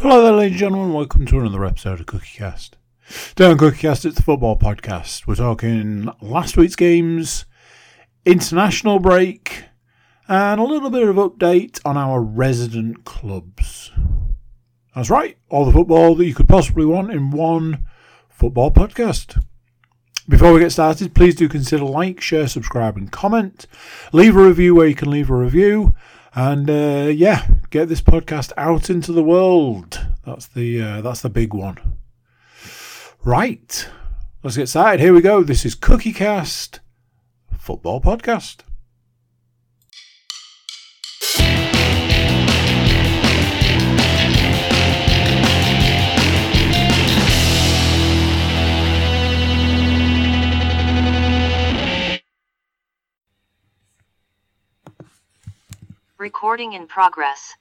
Hello there, ladies and gentlemen. Welcome to another episode of CookieCast. Today on CookieCast, it's the football podcast. We're talking last week's games, international break, and a little bit of update on our resident clubs. That's right, all the football that you could possibly want in one football podcast. Before we get started, please do consider like, share, subscribe, and comment. Leave a review where you can leave a review. And uh, yeah, get this podcast out into the world. That's the uh, that's the big one. Right, let's get started. Here we go. This is CookieCast Football Podcast. Recording in progress.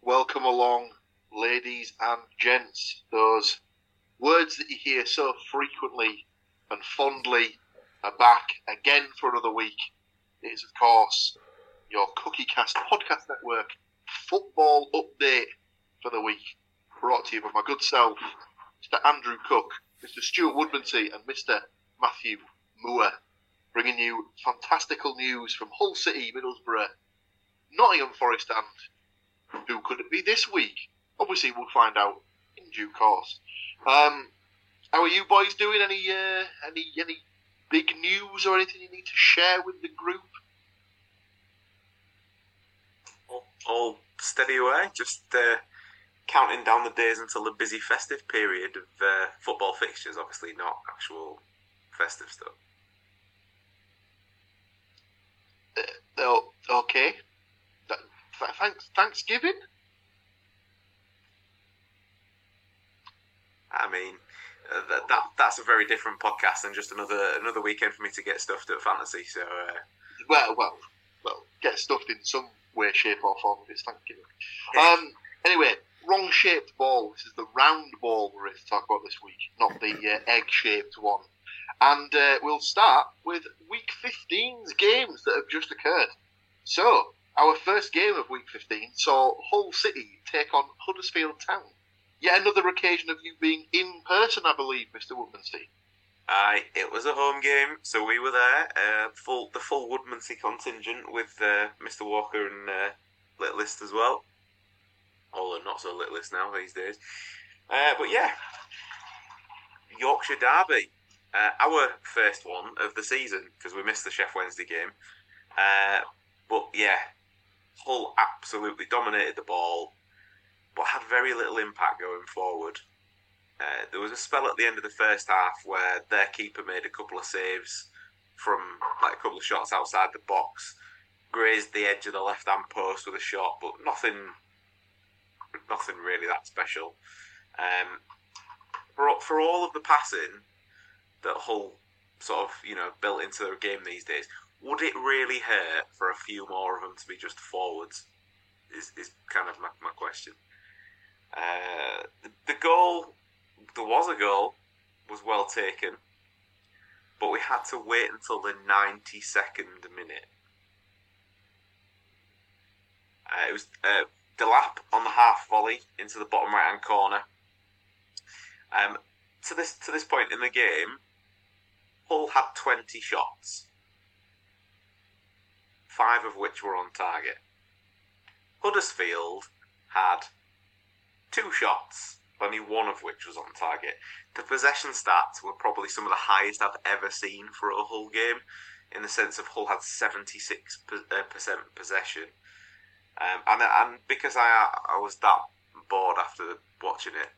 Welcome along, ladies and gents. Those words that you hear so frequently and fondly are back again for another week. It is, of course, your CookieCast Podcast Network football update for the week. Brought to you by my good self, Mr. Andrew Cook, Mr. Stuart Woodmansey, and Mr. Matthew Moore. Bringing you fantastical news from Hull City, Middlesbrough, Nottingham Forest, and who could it be this week? Obviously, we'll find out in due course. Um, how are you boys doing? Any uh, any any big news or anything you need to share with the group? all, all steady away, just uh, counting down the days until the busy festive period of uh, football fixtures. Obviously, not actual festive stuff. Oh, okay. Th- th- thanks, Thanksgiving. I mean, uh, that, that that's a very different podcast than just another another weekend for me to get stuffed at fantasy. So uh, Well, well, well. Get stuffed in some way, shape, or form. It's Thanksgiving. Um. Anyway, wrong shaped ball. This is the round ball we're here to talk about this week, not the uh, egg shaped one. And uh, we'll start with week 15's games that have just occurred. So, our first game of week 15 saw Hull City take on Huddersfield Town. Yet another occasion of you being in person, I believe, Mr. Woodmansey. Aye, it was a home game, so we were there. Uh, full the full Woodmansey contingent with uh, Mr. Walker and uh, Littlist as well. Although not so Littlist now these days. Uh, but yeah, Yorkshire Derby, uh, our first one of the season because we missed the Sheff Wednesday game. Uh, but yeah, Hull absolutely dominated the ball, but had very little impact going forward. Uh, there was a spell at the end of the first half where their keeper made a couple of saves from like a couple of shots outside the box, grazed the edge of the left hand post with a shot, but nothing, nothing really that special. Um, for for all of the passing that Hull sort of you know built into their game these days, would it really hurt for a few more of them to be just forwards? Is is kind of my, my question. Uh, the, the goal, there was a goal, was well taken, but we had to wait until the 92nd minute. Uh, it was uh, Delap on the half volley into the bottom right hand corner. Um, to this to this point in the game, Hull had 20 shots, five of which were on target. Huddersfield had two shots, only one of which was on target. The possession stats were probably some of the highest I've ever seen for a Hull game, in the sense of Hull had 76% uh, possession. Um, and, and because I I was that bored after watching it,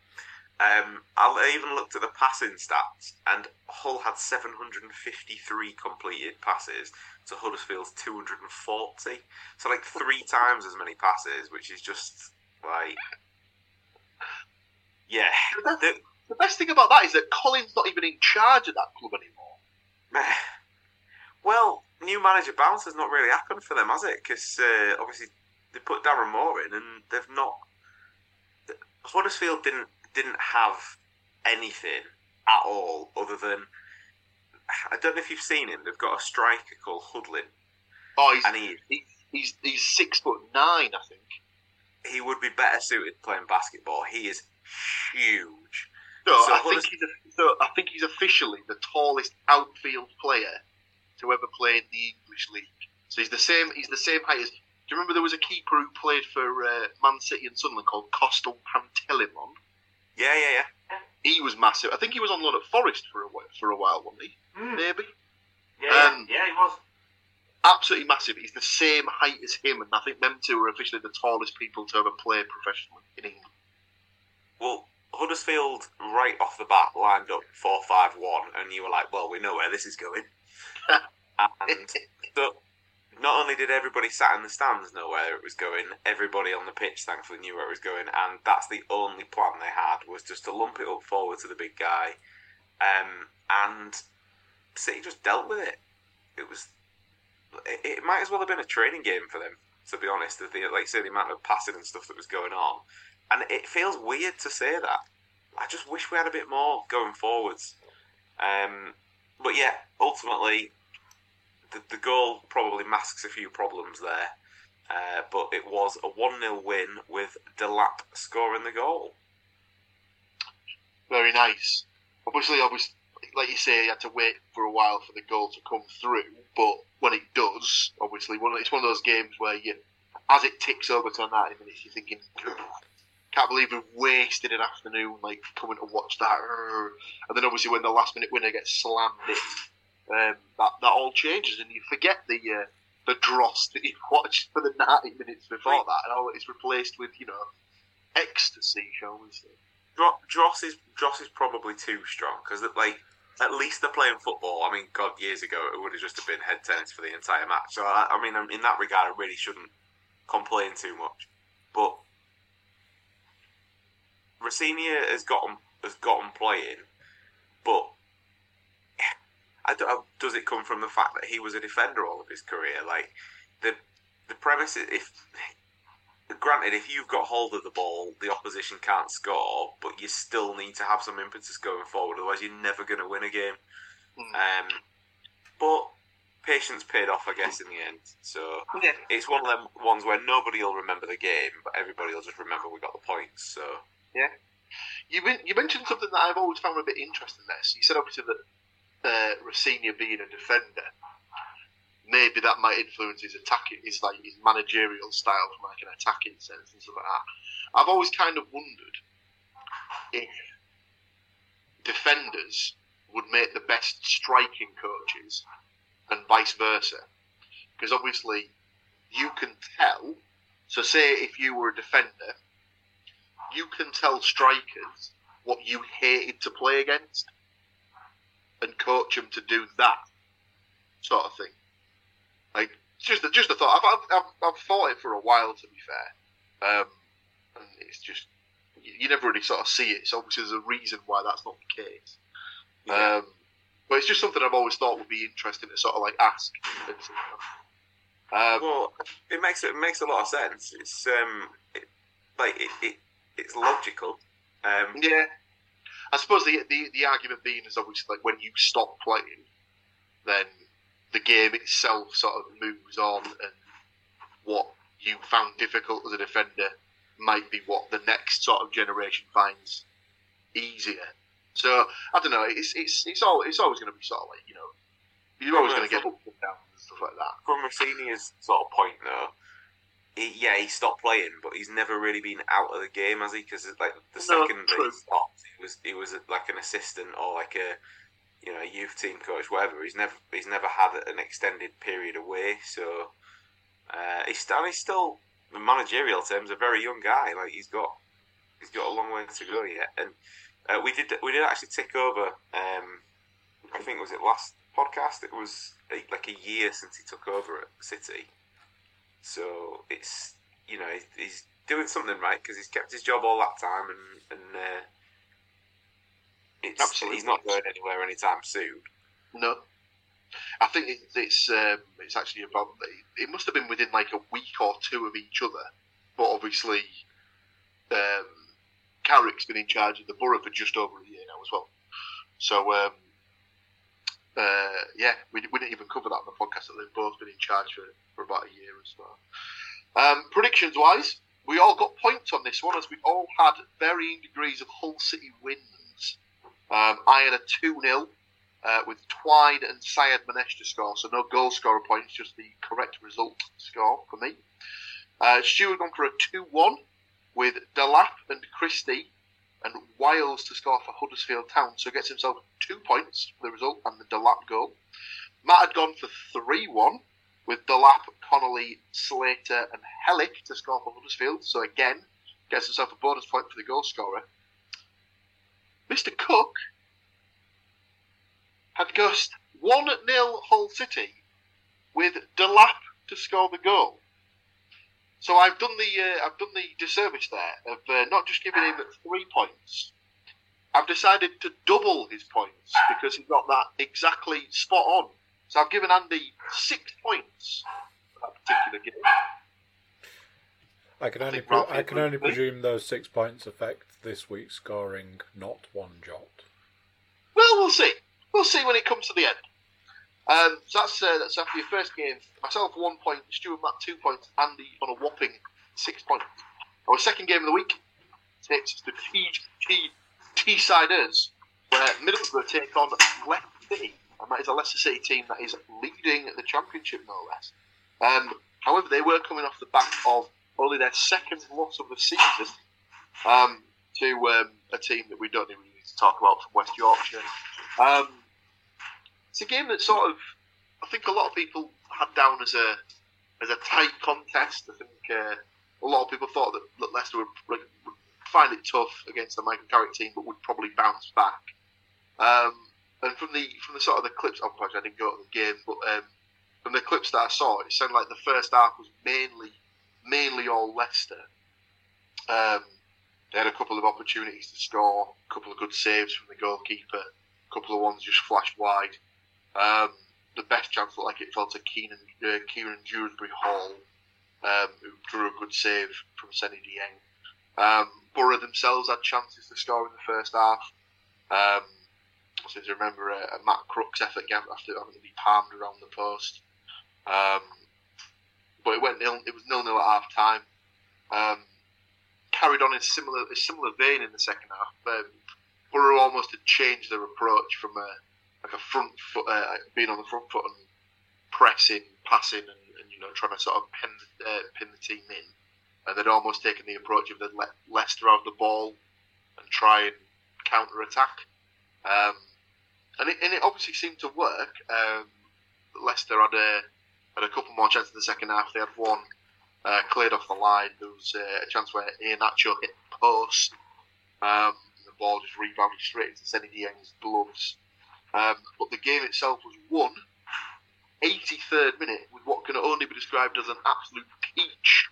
um, I even looked at the passing stats, and Hull had 753 completed passes to Huddersfield's 240. So, like, three times as many passes, which is just like. Yeah. The- The best thing about that is that Colin's not even in charge of that club anymore. well, new manager bounce has not really happened for them, has it? Because uh, obviously they put Darren Moore in, and they've not. Huddersfield didn't didn't have anything at all other than I don't know if you've seen him. They've got a striker called Hudlin, Oh, he's and he he, he's he's six foot nine, I think. he would be better suited playing basketball. He is huge. No, So I think he's a, so I think he's officially the tallest outfield player to ever play in the English league. So he's the same. He's the same height as. Do you remember there was a keeper who played for uh, Man City and Sunderland called Costel Pantilimon? Yeah, yeah, yeah. He was massive. I think he was on loan at Forest for a wh- for a while, wasn't he? Hmm. Maybe. Yeah, Um, yeah, he was. Absolutely massive. He's the same height as him, and I think them two are officially the tallest people to ever play professionally in England. Well, Huddersfield right off the bat lined up four five one, and you were like, "Well, we know where this is going." and so, not only did everybody sat in the stands know where it was going, everybody on the pitch thankfully knew where it was going, and that's the only plan they had was just to lump it up forward to the big guy, um, and City just dealt with it. It was, it, it might as well have been a training game for them, to be honest. The, like say, the amount of passing and stuff that was going on. And it feels weird to say that. I just wish we had a bit more going forwards. Um, but yeah, ultimately, the, the goal probably masks a few problems there. Uh, but it was a 1 0 win with Delap scoring the goal. Very nice. Obviously, was like you say, you had to wait for a while for the goal to come through. But when it does, obviously, one it's one of those games where you, as it ticks over to 90 minutes, you're thinking, can't believe we wasted an afternoon like coming to watch that. And then obviously when the last minute winner gets slammed in, um, that that all changes, and you forget the uh, the dross that you've watched for the 90 minutes before Right. that, and all it's replaced with you know ecstasy, shall we say? Dross is Dross is probably too strong because like at least they're playing football. I mean, God, years ago it would have just been head tennis for the entire match. So I, I mean, in that regard, I really shouldn't complain too much. But Rosenior has got him has got him playing, but I don't, does it come from the fact that he was a defender all of his career? Like the the premise is if granted, if you've got hold of the ball, the opposition can't score, but you still need to have some impetus going forward. Otherwise, you're never going to win a game. Hmm. Um, but patience paid off, I guess, in the end. So Yeah. it's one of them ones where nobody will remember the game, but everybody will just remember we got the points. So yeah, You, you mentioned something that I've always found a bit interesting there. So you said obviously that uh, Rosenior being a defender, maybe that might influence his attacking, his like his managerial style from like an attacking sense and stuff like that. I've always kind of wondered if defenders would make the best striking coaches and vice versa, because obviously you can tell. So say if you were a defender you can tell strikers what you hated to play against and coach them to do that sort of thing. Like just a, just a thought. I've, I've, I've, I've thought it for a while, to be fair, um, and it's just you, you never really sort of see it. So obviously there's a reason why that's not the case. yeah. Um, but it's just something I've always thought would be interesting to sort of like ask. Um, well, it makes it makes a lot of sense. It's um, it, like it, it it's logical. Um, Yeah, I suppose the, the the argument being is obviously like when you stop playing, then the game itself sort of moves on, and what you found difficult as a defender might be what the next sort of generation finds easier. So I don't know. It's it's it's all it's always going to be sort of like you know you're always going to get ups and downs and stuff like that. from Rosenior's sort of point though, he, yeah, he stopped playing, but he's never really been out of the game, has he? Because like the No, second that he stopped, he was he was like an assistant or like a you know a youth team coach, whatever. He's never he's never had an extended period away, so uh, he's still he's still in managerial terms a very young guy. Like he's got he's got a long way to go yet, and uh, we did we did actually tick over. Um, I think was it last podcast. It was like a year since he took over at City. So it's you know he's, doing something right because he's kept his job all that time and and uh, it's Absolutely. he's not going anywhere anytime soon. No, I think it, it's um, it's actually about it must have been within like a week or two of each other, but obviously, um, Carrick's been in charge of the borough for just over a year now as well. So um, uh, yeah, we, we didn't even cover that on the podcast that they've both been in charge for, for about a year or so. Um, predictions wise, we all got points on this one as we all had varying degrees of Hull City wins. Um, I had a 2 0 uh, with Twine and Sayyadmanesh to score, so no goal scorer points, just the correct result score for me. Uh, Stuart gone for a 2 1 with Delap and Christie and Wiles to score for Huddersfield Town, so gets himself two points for the result and the Delap goal. Matt had gone for 3 1 with Delap, Connolly, Slater, and Helik to score for Huddersfield, so again gets himself a bonus point for the goal scorer. Mr. Cook had guessed 1 0 Hull City with Delap to score the goal. So I've done the uh, I've done the disservice there of uh, not just giving him three points. I've decided to double his points because he got that exactly spot on. So I've given Andy six points for that particular game. I can only pre- I can only presume those six points affect this week's scoring, not one jot. Well, we'll see. We'll see when it comes to the end. Um, so that's uh, that's after your first game. Myself one point, Stuart Matt two points, Andy on a whopping six points. Our second game of the week takes us to T T Teessiders, where Middlesbrough take on Leicester City, and that is a Leicester City team that is leading the championship no less. Um, however, they were coming off the back of only their second loss of the season um, to um, a team that we don't even need to talk about from West Yorkshire. Um, it's a game that sort of I think a lot of people had down as a as a tight contest. I think uh, a lot of people thought that, that Leicester would, would, find it tough against the Michael Carrick team, but would probably bounce back. Um, and from the from the sort of the clips, unfortunately, I didn't go to the game, but um, from the clips that I saw, it sounded like the first half was mainly mainly all Leicester. Um, they had a couple of opportunities to score, a couple of good saves from the goalkeeper, a couple of ones just flashed wide. Um, the best chance looked like it fell to Keenan, uh, Kieran Dewsbury Hall, um, who drew a good save from Seny Dieng. Um, Borough themselves had chances to score in the first half. Um, I seem to remember a, a Matt Crooks effort after having to be palmed around the post. Um, but it went nil. It was nil nil at half time. Um, carried on in similar a similar vein in the second half. Um, Borough almost had changed their approach from a like a front foot, uh, being on the front foot and pressing, passing, and, and you know trying to sort of pin uh, pin the team in. And they'd almost taken the approach of they'd let Leicester have the ball and try and counter attack. Um, and, it, and it obviously seemed to work. Um, Leicester had a had a couple more chances in the second half. They had one uh, cleared off the line. There was uh, a chance where Iheanacho hit the post. Um, the ball just rebounded straight into Dieng's gloves. Um, but the game itself was won 83rd minute with what can only be described as an absolute peach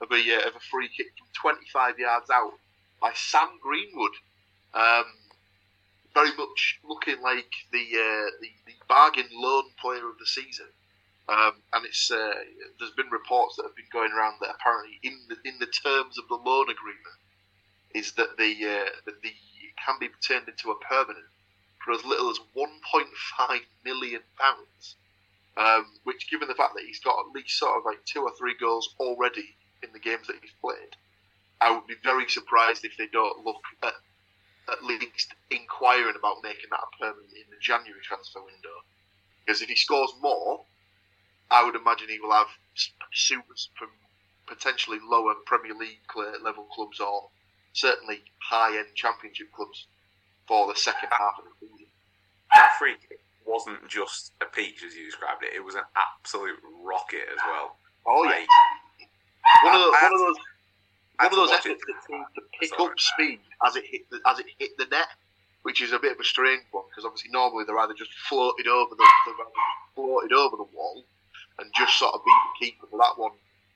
of a, uh, of a free kick from 25 yards out by Sam Greenwood. Um, very much looking like the, uh, the, the bargain loan player of the season. Um, and it's uh, there's been reports that have been going around that apparently in the, in the terms of the loan agreement is that the uh, that the can be turned into a permanent for as little as 1.5 million pounds. Um, which, given the fact that he's got at least sort of like two or three goals already in the games that he's played, I would be very surprised if they don't look at at least inquiring about making that a permanent in the January transfer window. Because if he scores more, I would imagine he will have suitors from potentially lower Premier League level clubs or certainly high end Championship clubs for the second half of the season. That free kick wasn't just a peach as you described it; it was an absolute rocket as well. Oh yeah, one of, the, one of those one of those efforts that seems to pick up speed as it hit the, as it hit the net, which is a bit of a strange one because obviously normally they're either just floated over the floated over the wall and just sort of beat the keeper. But that one,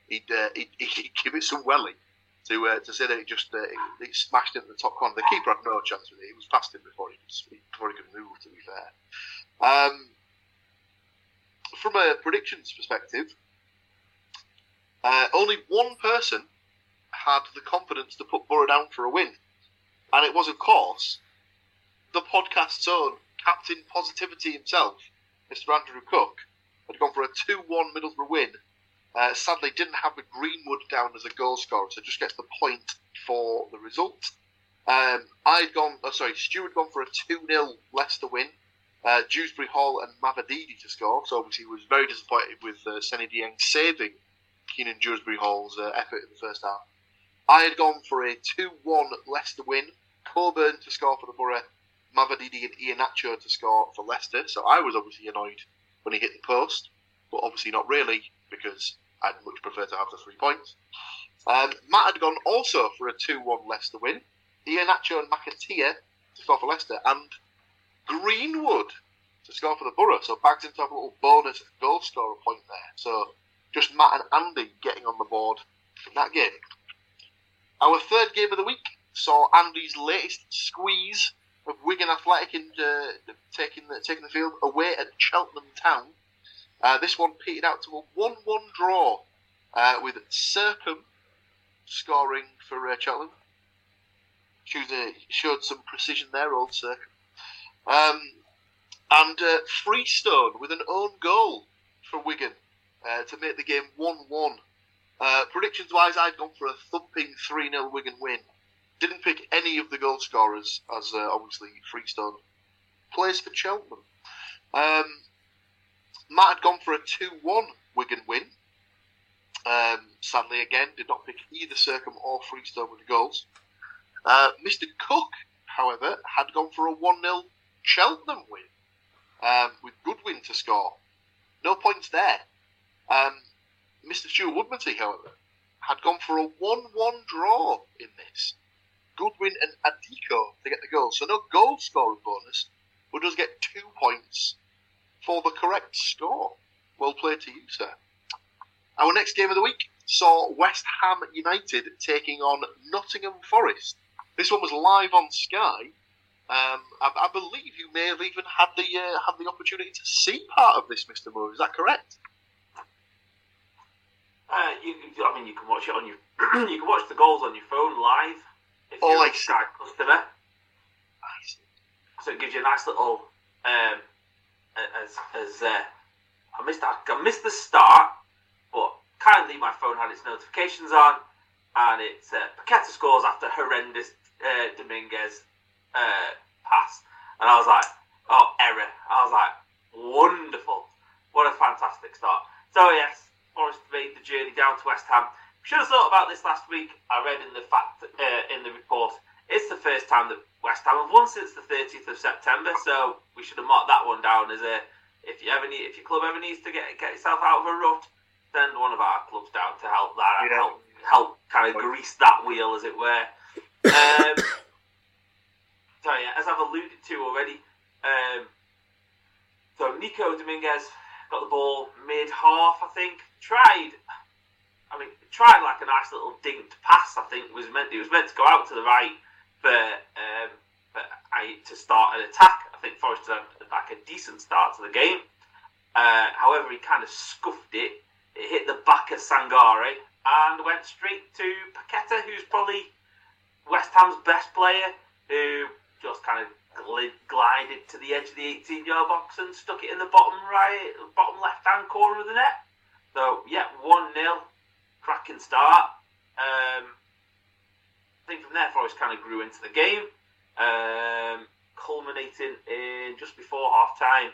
he'd, uh, he'd, he'd give it some welly to uh, to say that it just uh, it, it, smashed into the top corner. The keeper had no chance with it. It was past him before he could, before he could move. To be fair, um, from a predictions perspective, uh, only one person had the confidence to put Borough down for a win, and it was, of course, the podcast's own Captain Positivity himself, Mr. Andrew Cook, had gone for a two-one Middlesbrough win Uh, sadly, didn't have the Greenwood down as a goal scorer, so just gets the point for the result. Um, I'd gone, oh, sorry, Stu had gone for a 2 0 Leicester win. Uh, Dewsbury Hall and Mavididi to score, so obviously he was very disappointed with uh, Seny Dieng saving Keenan Dewsbury Hall's uh, effort in the first half. I had gone for a 2 1 Leicester win. Coburn to score for the Borough, Mavididi and Ian Iheanacho to score for Leicester, so I was obviously annoyed when he hit the post, but obviously not really because I'd much prefer to have the three points. Um, Matt had gone also for a 2 1 Leicester win. Iheanacho and McAteer to score for Leicester, and Greenwood to score for the Borough. So bags himself a little bonus goal scorer point there. So just Matt and Andy getting on the board in that game. Our third game of the week saw Andy's latest squeeze of Wigan Athletic in uh, taking the taking the field away at Cheltenham Town. Uh, this one petered out to a one-one draw uh, with Sercombe scoring for uh, Cheltenham. Showed, uh, showed some precision there, old Sercombe. Um, and uh, Freestone with an own goal for Wigan uh, to make the game 1 1. Uh, predictions wise, I'd gone for a thumping 3 0 Wigan win. Didn't pick any of the goal scorers, as obviously Freestone plays for Cheltenham. Um, Matt had gone for a 2 1 Wigan win. Um, sadly, again, did not pick either Sercombe or Freestone with the goals. Uh, Mr. Cook, however, had gone for a 1 0 Cheltenham win um, with Goodwin to score. No points there. Um, Mr. Stuart Woodmansey, however, had gone for a 1 1 draw in this. Goodwin and Adiko to get the goal. So no goal scoring bonus, but does get two points for the correct score. Well played to you, sir. Our next game of the week saw West Ham United taking on Nottingham Forest. This one was live on Sky. Um, I, I, believe you may have even had the uh, had the opportunity to see part of this, Mister Moore. Is that correct? Uh, you, I mean, you can watch it on your you can watch the goals on your phone live if oh, you're a Sky customer. I see. So it gives you a nice little. Um, as as uh, I missed I missed the start, but kindly my phone had its notifications on, and it's uh, Paqueta scores after horrendous uh, Dominguez uh, pass, and I was like, oh, error. I was like, wonderful. What a fantastic start. So, yes, Forest made the journey down to West Ham. Should have thought about this last week. I read in the fact uh, in the report it's the first time that West Ham have won since the 30th of September. So we should have marked that one down as a if you ever need if your club ever needs to get get yourself out of a rut, send one of our clubs down to help that Yeah. help help kind of grease that wheel as it were. Um, so yeah, as I've alluded to already, um, so Nico Dominguez got the ball mid half, I think. Tried, I mean, tried like a nice little dinked pass. I think was meant it was meant to go out to the right, but um, I to start an attack. I think Forest had like a decent start to the game. Uh, however, he kind of scuffed it. It hit the back of Sangare and went straight to Paqueta, who's probably West Ham's best player, who just kind of gli- glided to the edge of the 18 yard box and stuck it in the bottom right, bottom left hand corner of the net. So, yeah, 1 0, cracking start. Um, I think from there, Forest kind of grew into the game, um, culminating in just before half time,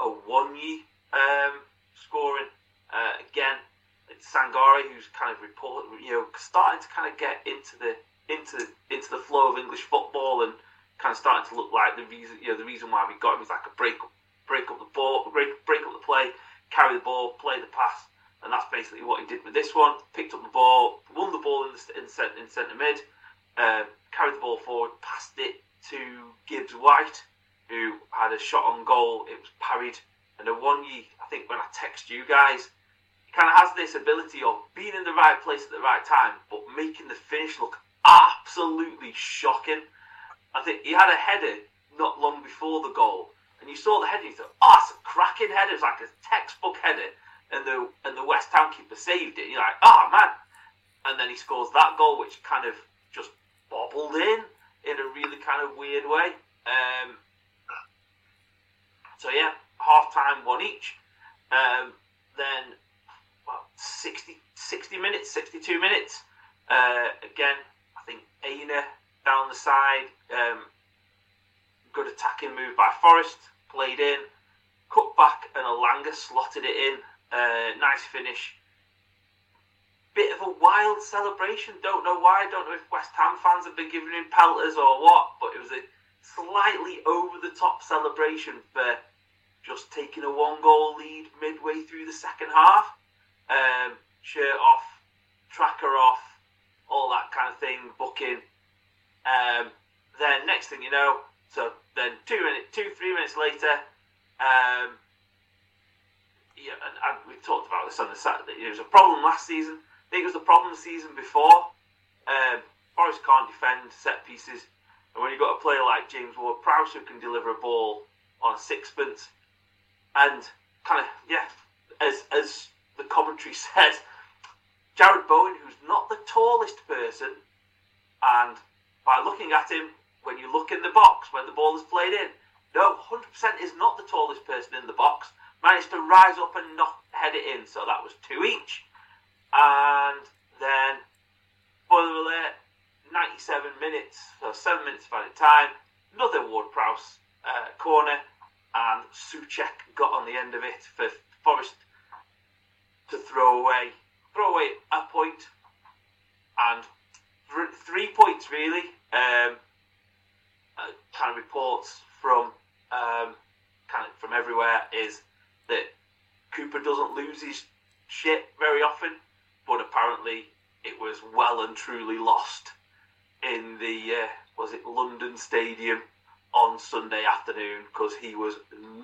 Awoniyi um, scoring. Uh, again, it's Sangare who's kind of report, you know, starting to kind of get into the into into the flow of English football and kind of starting to look like the reason you know the reason why we got him is like a break break up the ball break break up the play carry the ball play the pass and that's basically what he did with this one picked up the ball won the ball in the in, cent- in centre mid um, carried the ball forward passed it to Gibbs White who had a shot on goal it was parried and the one you I think when I text you guys he kind of has this ability of being in the right place at the right time but making the finish look absolutely shocking I think he had a header not long before the goal, and you saw the header. You thought, "Oh, a cracking header! It's like a textbook header." And the and the West Ham keeper saved it. You're like, "Oh man!" And then he scores that goal, which kind of just bobbled in in a really kind of weird way. Um, so yeah, half time one each. Um, then well, 60, 60 minutes, 62 minutes. Uh, again, I think Aina down the side, um, good attacking move by Forest, played in, cut back, and Elanga slotted it in. Uh, nice finish. Bit of a wild celebration. Don't know why. Don't know if West Ham fans have been giving him pelters or what, but it was a slightly over the top celebration for just taking a one goal lead midway through the second half. Um, shirt off, tracker off, all that kind of thing, booking. Um, then next thing you know, so then two minutes, two three minutes later, um, yeah, and, and we talked about this on the Saturday. It was a problem last season. I think it was a problem the season before. Um, Forest can't defend set pieces, and when you've got a player like James Ward-Prowse who can deliver a ball on a sixpence, and kind of yeah, as as the commentary said, Jarrod Bowen, who's not the tallest person, and by looking at him, when you look in the box when the ball is played in, no, 100% is not the tallest person in the box. Managed to rise up and not head it in, so that was two each. And then, spoiler alert, 97 minutes, so seven minutes of added time, another Ward Prowse uh, corner, and Soucek got on the end of it for Forest to throw away, throw away a point, and th- three points really. Um, uh, kind of reports from um, kind of from everywhere is that Cooper doesn't lose his shit very often, but apparently it was well and truly lost in the uh, was it London Stadium on Sunday afternoon because he was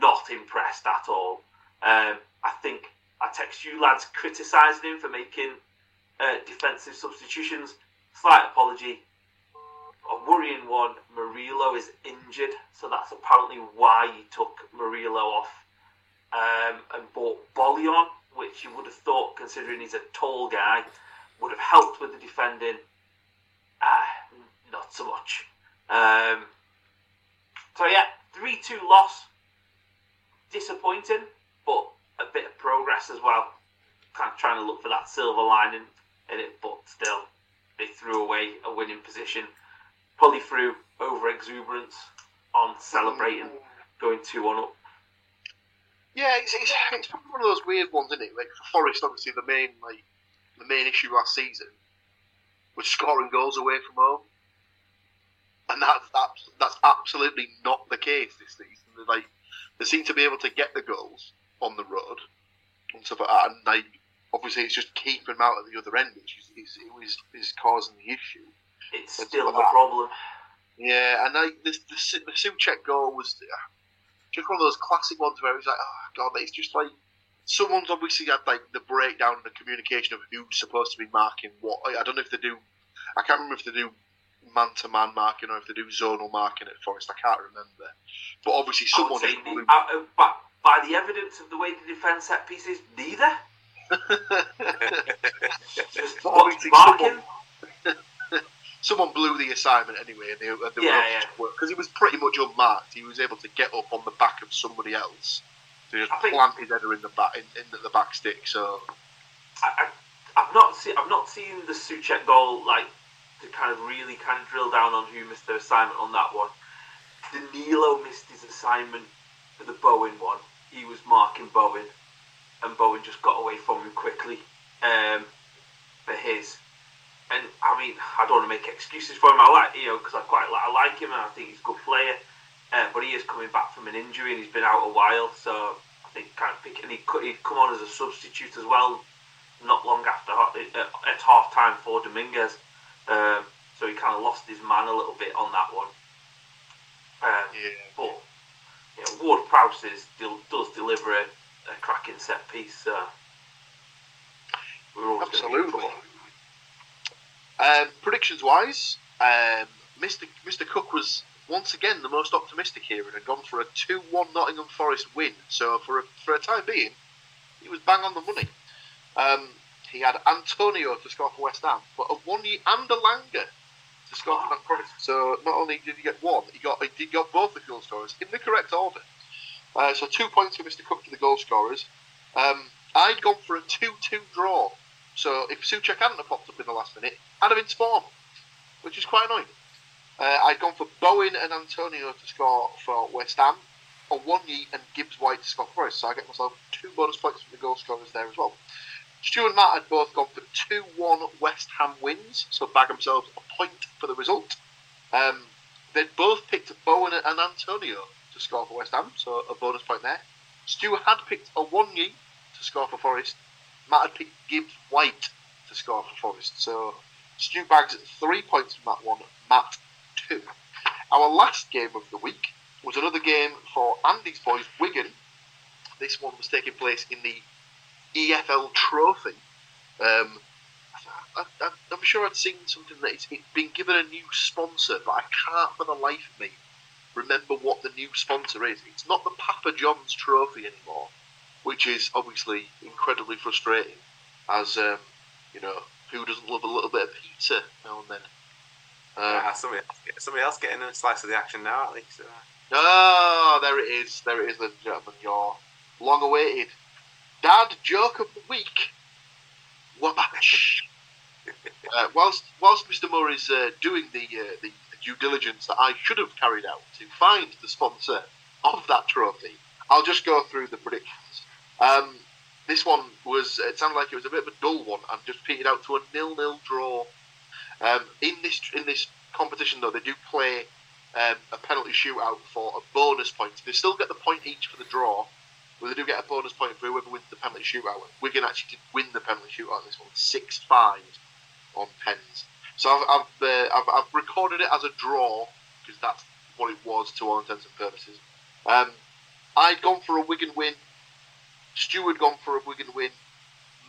not impressed at all. Um, I think I text you lads criticising him for making uh, defensive substitutions. Slight apology. A worrying one. Murillo is injured, so that's apparently why he took Murillo off um, and bought Bollion, which you would have thought, considering he's a tall guy, would have helped with the defending. Uh, not so much. Um, so yeah, three two loss. Disappointing, but a bit of progress as well. Kind of trying to look for that silver lining in it, but still, they threw away a winning position. Probably through over exuberance on celebrating, going two one up. Yeah, it's, it's, it's probably one of those weird ones, isn't it? Like for Forest, obviously the main like the main issue last season was scoring goals away from home, and that's that's, that's absolutely not the case this season. Like they seem to be able to get the goals on the road and stuff like that, and like obviously it's just keeping them out at the other end, which is, is, is, is causing the issue. It's still like- a problem. Yeah, and like this, the the Souček goal was uh, just one of those classic ones where it was like, oh god, it's just like someone's obviously had like the breakdown in the communication of who's supposed to be marking what. I don't know if they do. I can't remember if they do man to man marking or if they do zonal marking at Forest. I can't remember. But obviously, someone say, blew- uh, uh, by, by the evidence of the way they defend set pieces, neither. Just But what's obviously marking. someone blew the assignment anyway, and they, and they Yeah, were able because it was pretty much unmarked. He was able to get up on the back of somebody else to just I plant his header in the back in, in the back stick. So I, I've not seen I've not seen the Souček goal like to kind of really kind of drill down on who missed their assignment on that one. Danilo missed his assignment for the Bowen one. He was marking Bowen, and Bowen just got away from him quickly um, for his. And I mean, I don't want to make excuses for him. I like you know because I quite like I like him and I think he's a good player. Uh, but he is coming back from an injury and he's been out a while, so I think kind of picking he could he'd come on as a substitute as well not long after at, at half time for Dominguez. Um, so he kind of lost his man a little bit on that one. Um, yeah, but you know, Ward Prowse is, does deliver a, a cracking set piece. So we're always absolutely. Um, predictions wise, um, Mr. Mr. Cook was once again the most optimistic here and had gone for a two-one Nottingham Forest win. So for a, for a time being, he was bang on the money. Um, he had Antonio to score for West Ham, but Awoniyi and Elanga to score for Nottingham Forest. So not only did he get one, he got he got both the goal scorers in the correct order. Uh, so two points for Mr. Cook for the goal scorers. Um, I'd gone for a 2 2 draw. So if Souček hadn't have popped up in the last minute, I'd have been spawned, which is quite annoying. Uh, I'd gone for Bowen and Antonio to score for West Ham, Awoniyi and Gibbs White to score for Forest. So I get myself two bonus points from the goal scorers there as well. Stu and Matt had both gone for 2 1 West Ham wins, so bag themselves a point for the result. Um, they'd both picked Bowen and Antonio to score for West Ham, so a bonus point there. Stu had picked Awoniyi to score for Forest. Matt had picked Gibbs White to score for Forest. So Stu bags three points from that one, Matt two. Our last game of the week was another game for Andy's boys, Wigan. This one was taking place in the EFL Trophy. Um, I, am sure I'd seen something that it's, it's been given a new sponsor, but I can't for the life of me remember what the new sponsor is. It's not the Papa John's Trophy anymore, which is obviously incredibly frustrating. As um, you know, who doesn't love a little bit of pizza now and then? Uh, yeah, somebody, else, somebody else getting a slice of the action now, at least. Uh. Oh, there it is. There it is, ladies and gentlemen. Your long-awaited dad joke of the week. Wabash. uh, whilst whilst Mr. Moore is uh, doing the, uh, the due diligence that I should have carried out to find the sponsor of that trophy, I'll just go through the predictions. Um, this one was it sounded like it was a bit of a dull one and just petered out to a nil-nil draw. Um, in this in this competition though, they do play um, a penalty shootout for a bonus point. They still get the point each for the draw, but they do get a bonus point for whoever wins the penalty shootout. Wigan actually did win the penalty shootout this one, six five on pens. So I've I've, uh, I've, I've recorded it as a draw because that's what it was to all intents and purposes. Um, I'd gone for a Wigan win. Stu had gone for a Wigan win.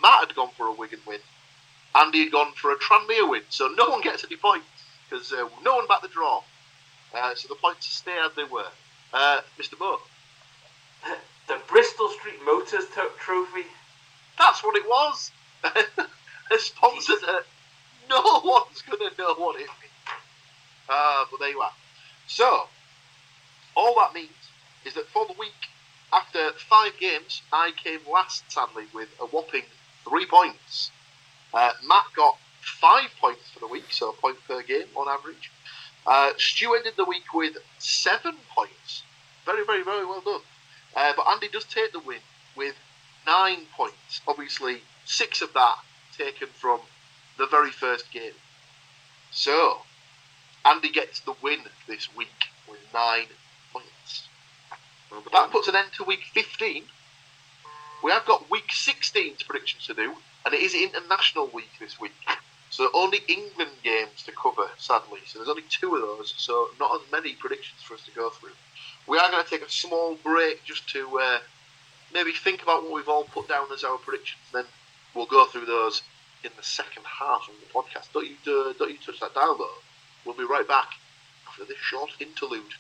Matt had gone for a Wigan win. Andy had gone for a Tranmere win. So no one gets any points because uh, no one backed the draw. Uh, so the points stay as they were. Uh, Mr. Moore. The Bristol Street Motors Trophy. That's what it was. they sponsored it. No one's going to know what it means. Uh, but there you are. So, all that means is that for the week, after five games, I came last, sadly, with a whopping three points. Uh, Matt got five points for the week, so a point per game on average. Uh, Stu ended the week with seven points. Very, very, very well done. Uh, but Andy does take the win with nine points. Obviously, six of that taken from the very first game. So, Andy gets the win this week with nine that puts an end to week 15. We have got week 16's predictions to do, and it is international week this week. So only England games to cover, sadly. So there's only two of those, so not as many predictions for us to go through. We are going to take a small break just to uh, maybe think about what we've all put down as our predictions. Then we'll go through those in the second half of the podcast. Don't you uh, don't you touch that dial though. We'll be right back after this short interlude.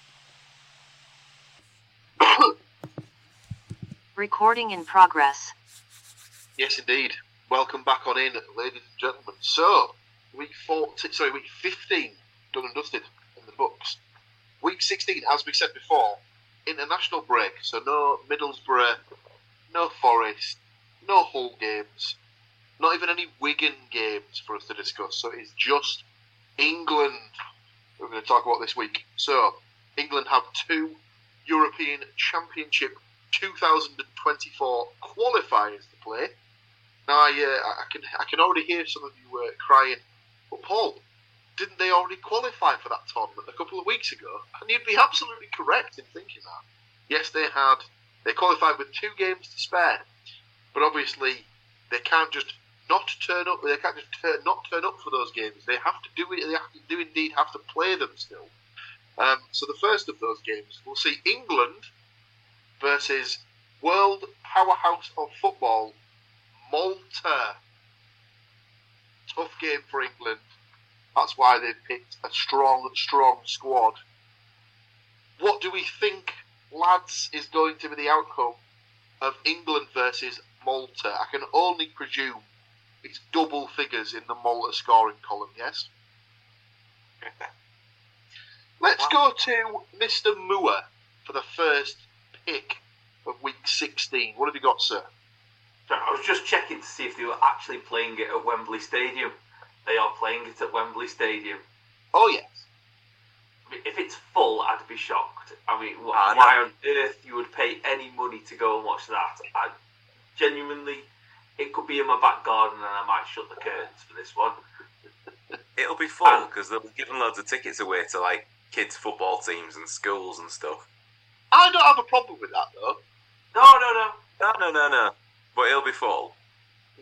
Recording in progress. Yes, indeed. Welcome back on in, ladies and gentlemen. So, week 14, sorry, week 15 done and dusted in the books. Week 16, as we said before, international break. So, no Middlesbrough, no Forest, no Hull games, not even any Wigan games for us to discuss. So, it's just England we're going to talk about this week. So, England have two European Championship 2024 qualifiers to play. Now I, uh, I can I can already hear some of you uh, crying, but Paul, didn't they already qualify for that tournament a couple of weeks ago? And you'd be absolutely correct in thinking that. Yes, they had. They qualified with two games to spare, but obviously they can't just not turn up. They can't just turn, not turn up for those games. They have to do it. They have to do indeed have to play them still. Um, so the first of those games, we'll see England versus world powerhouse of football, Malta. Tough game for England. That's why they've picked a strong, strong squad. What do we think, lads, is going to be the outcome of England versus Malta? I can only presume it's double figures in the Malta scoring column, yes? Let's go to Mr. Moore for the first pick of week 16. What have you got, sir? I was just checking to see if they were actually playing it at Wembley Stadium. They are playing it at Wembley Stadium. Oh yes. I mean, if it's full, I'd be shocked. I mean, wh- Ah, no. why on earth you would pay any money to go and watch that? I genuinely, it could be in my back garden, and I might shut the curtains for this one. It'll be full because they'll be giving loads of tickets away to like kids' football teams and schools and stuff. I don't have a problem with that though. No, no, no. No, no, no, no. But it'll be full.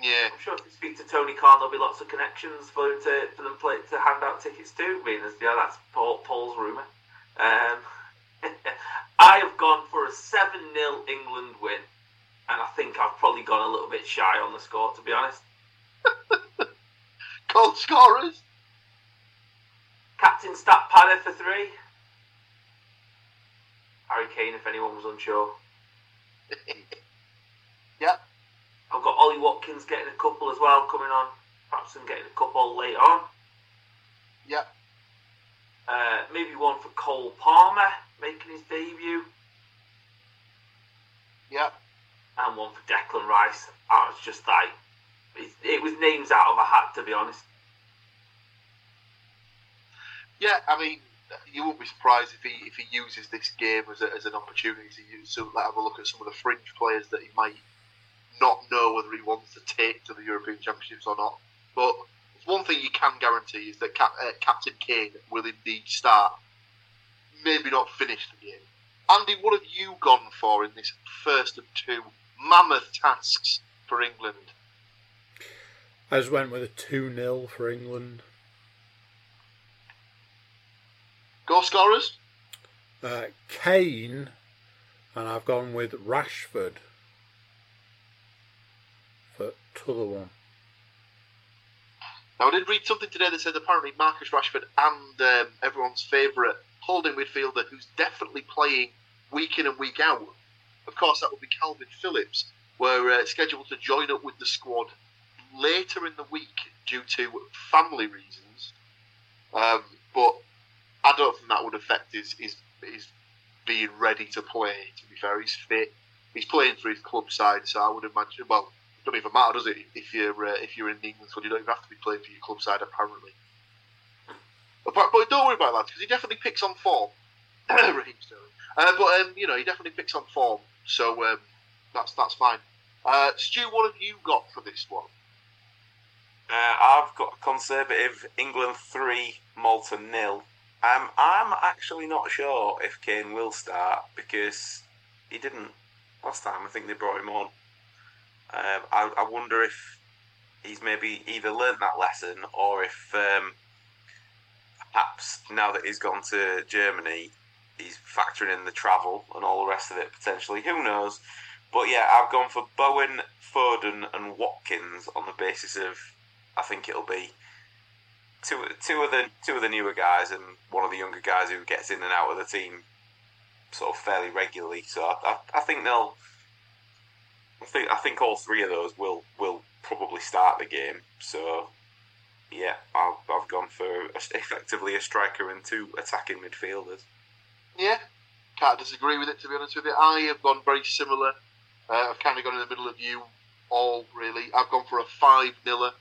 Yeah. I'm sure if you speak to Tony Khan, there'll be lots of connections for him to for them play, to hand out tickets to. I mean, yeah, that's Paul, Paul's rumor. Um, I have gone for a seven 0 England win, and I think I've probably gone a little bit shy on the score, to be honest. Goal scorers. Captain Stat Padder for three. Harry Kane, if anyone was unsure. yeah. I've got Ollie Watkins getting a couple as well coming on. Perhaps him getting a couple later on. Yeah. Uh, maybe one for Cole Palmer making his debut, Yeah. and one for Declan Rice. I was just like, it, it was names out of a hat, to be honest. Yeah, I mean, you won't be surprised if he if he uses this game as, a, as an opportunity to use have a look at some of the fringe players that he might not know whether he wants to take to the European Championships or not. But one thing you can guarantee is that Cap, uh, Captain Kane will indeed start, maybe not finish the game. Andy, what have you gone for in this first of two mammoth tasks for England? I just went with a 2 0 for England. Goal scorers? Uh, Kane, and I've gone with Rashford for t'other one. Now, I did read something today that said apparently Marcus Rashford and um, everyone's favourite holding midfielder who's definitely playing week in and week out. Of course, that would be Kalvin Phillips, were uh, scheduled to join up with the squad later in the week due to family reasons. Um, but I don't think that would affect his, his, his being ready to play, to be fair. He's fit. He's playing for his club side, so I would imagine, well, it doesn't even matter, does it? If you're uh, if you're in England squad, you don't even have to be playing for your club side, apparently. But, but don't worry about that because he definitely picks on form. Raheem Sterling. Uh, but um, you know, he definitely picks on form, so um, that's that's fine. Uh, Stu, what have you got for this one? Uh, I've got Conservative England 3, Malta nil. Um, I'm actually not sure if Kane will start because he didn't last time. I think they brought him on. Um, I, I wonder if he's maybe either learnt that lesson or if um, perhaps now that he's gone to Germany, he's factoring in the travel and all the rest of it potentially. Who knows? But yeah, I've gone for Bowen, Foden, and Watkins on the basis of I think it'll be two two of the two of the newer guys and one of the younger guys who gets in and out of the team sort of fairly regularly. So I, I, I think they'll. I think I think all three of those will will probably start the game. So yeah, I've, I've gone for effectively a striker and two attacking midfielders. Yeah, can't disagree with it. To be honest with you, I have gone very similar. Uh, I've kind of gone in the middle of you all really. I've gone for a five niler.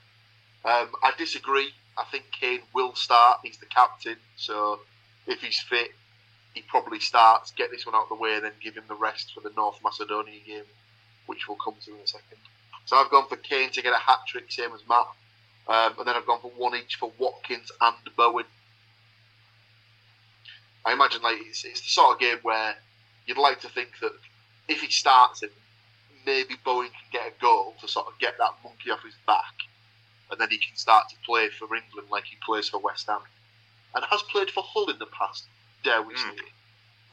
Um, I disagree. I think Kane will start. He's the captain, so if he's fit, he probably starts. Get this one out of the way, and then give him the rest for the North Macedonia game, which we'll come to in a second. So I've gone for Kane to get a hat trick, same as Matt, um, and then I've gone for one each for Watkins and Bowen. I imagine like it's, it's the sort of game where you'd like to think that if he starts maybe Bowen can get a goal to sort of get that monkey off his back, and then he can start to play for England like he plays for West Ham, and has played for Hull in the past. Dare we say? Mm.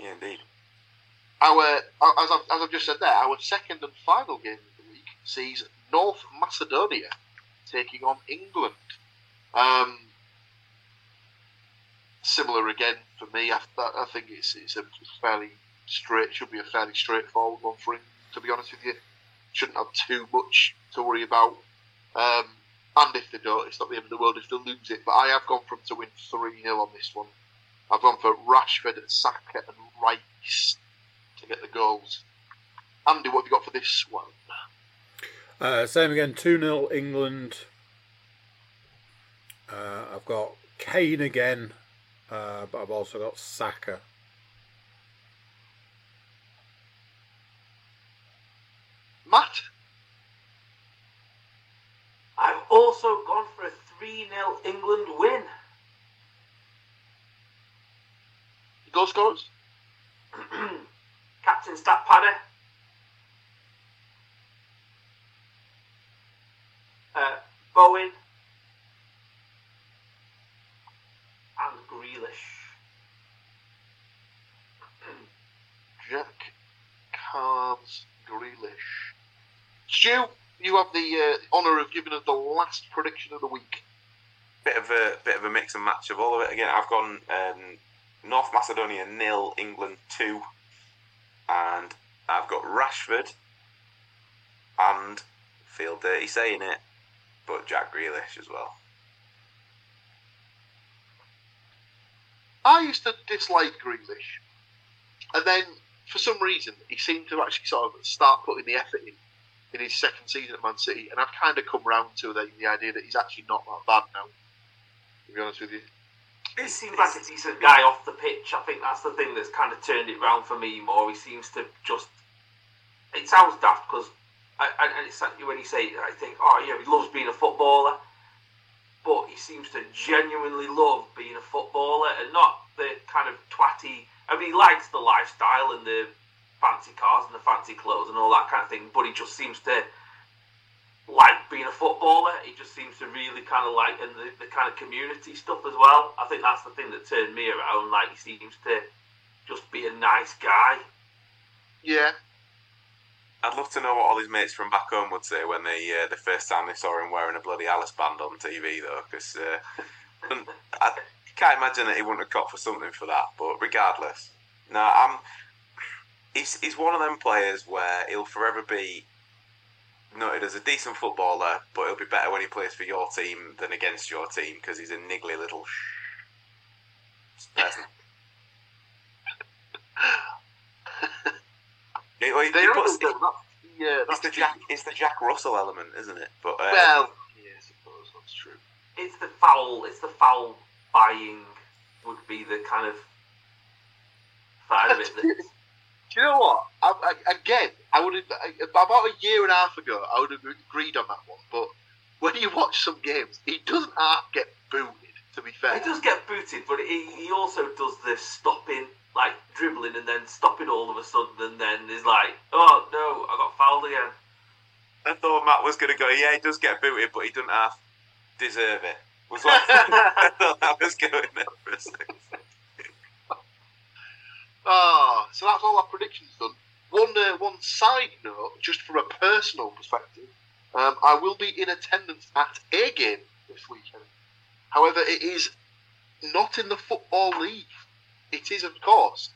Yeah, indeed. Our, as I've, as I've just said there, our second and final game of the week sees North Macedonia taking on England. Um, similar again for me. I, I think it's it's a fairly straight. Should be a fairly straightforward one for him. To be honest with you, shouldn't have too much to worry about. Um, and if they don't, it's not the end of the world if they lose it. But I have gone for them to win 3 0 on this one. I've gone for Rashford, Saka, and Rice to get the goals. Andy, what have you got for this one? Uh, same again, 2 0 England. Uh, I've got Kane again, uh, but I've also got Saka. Matt? I've also gone for a 3 0 England win. Goal scorers? Captain Stat Padder. Uh, Bowen. And Grealish. Jack, Carnes, Grealish. Stu, you have the uh, honour of giving us the last prediction of the week. Bit of a bit of a mix and match of all of it. Again, I've gone um, North Macedonia nil, England two, and I've got Rashford and feel dirty saying it, but Jack Grealish as well. I used to dislike Grealish, and then for some reason he seemed to actually sort of start putting the effort in in his second season at Man City, and I've kind of come round to the, the idea that he's actually not that bad now. To be honest with you, He seems like a decent guy off the pitch. I think that's the thing that's kind of turned it round for me more. He seems to just. It sounds daft because, and it's like when you say it, I think, oh yeah, he loves being a footballer, but he seems to genuinely love being a footballer and not the kind of twatty. I mean, he likes the lifestyle and the fancy cars and the fancy clothes and all that kind of thing, but he just seems to like being a footballer. He just seems to really kind of like and the, the kind of community stuff as well. I think that's the thing that turned me around. Like he seems to just be a nice guy. yeah, I'd love to know what all his mates from back home would say when they uh, the first time they saw him wearing a bloody Alice band on TV, though, because uh, I can't imagine that he wouldn't have caught for something for that. But regardless, no, I'm. He's he's one of them players where he'll forever be noted as a decent footballer, but he'll be better when he plays for your team than against your team because he's a niggly little sh- person. He- he- he they are puts- the, that, yeah, it's the Jack. It's the Jack Russell element, isn't it? But um, Well, yeah, I suppose that's true. It's the foul. It's the foul buying would be the kind of side of it. That, Do you know what? I, I, again, I would have about a year and a half ago. I would have agreed on that one. But when you watch some games, he doesn't half get booted. To be fair, he does get booted, but he, he also does this stopping, like dribbling, and then stopping all of a sudden, and then is like, oh no, I got fouled again. I thought Matt was going to go. Yeah, he does get booted, but he doesn't half deserve it. Was what I thought that was going there for a second. Ah, so that's all our predictions done. One uh, one side note, just from a personal perspective, um, I will be in attendance at a game this weekend. However, it is not in the football league. It is, of course,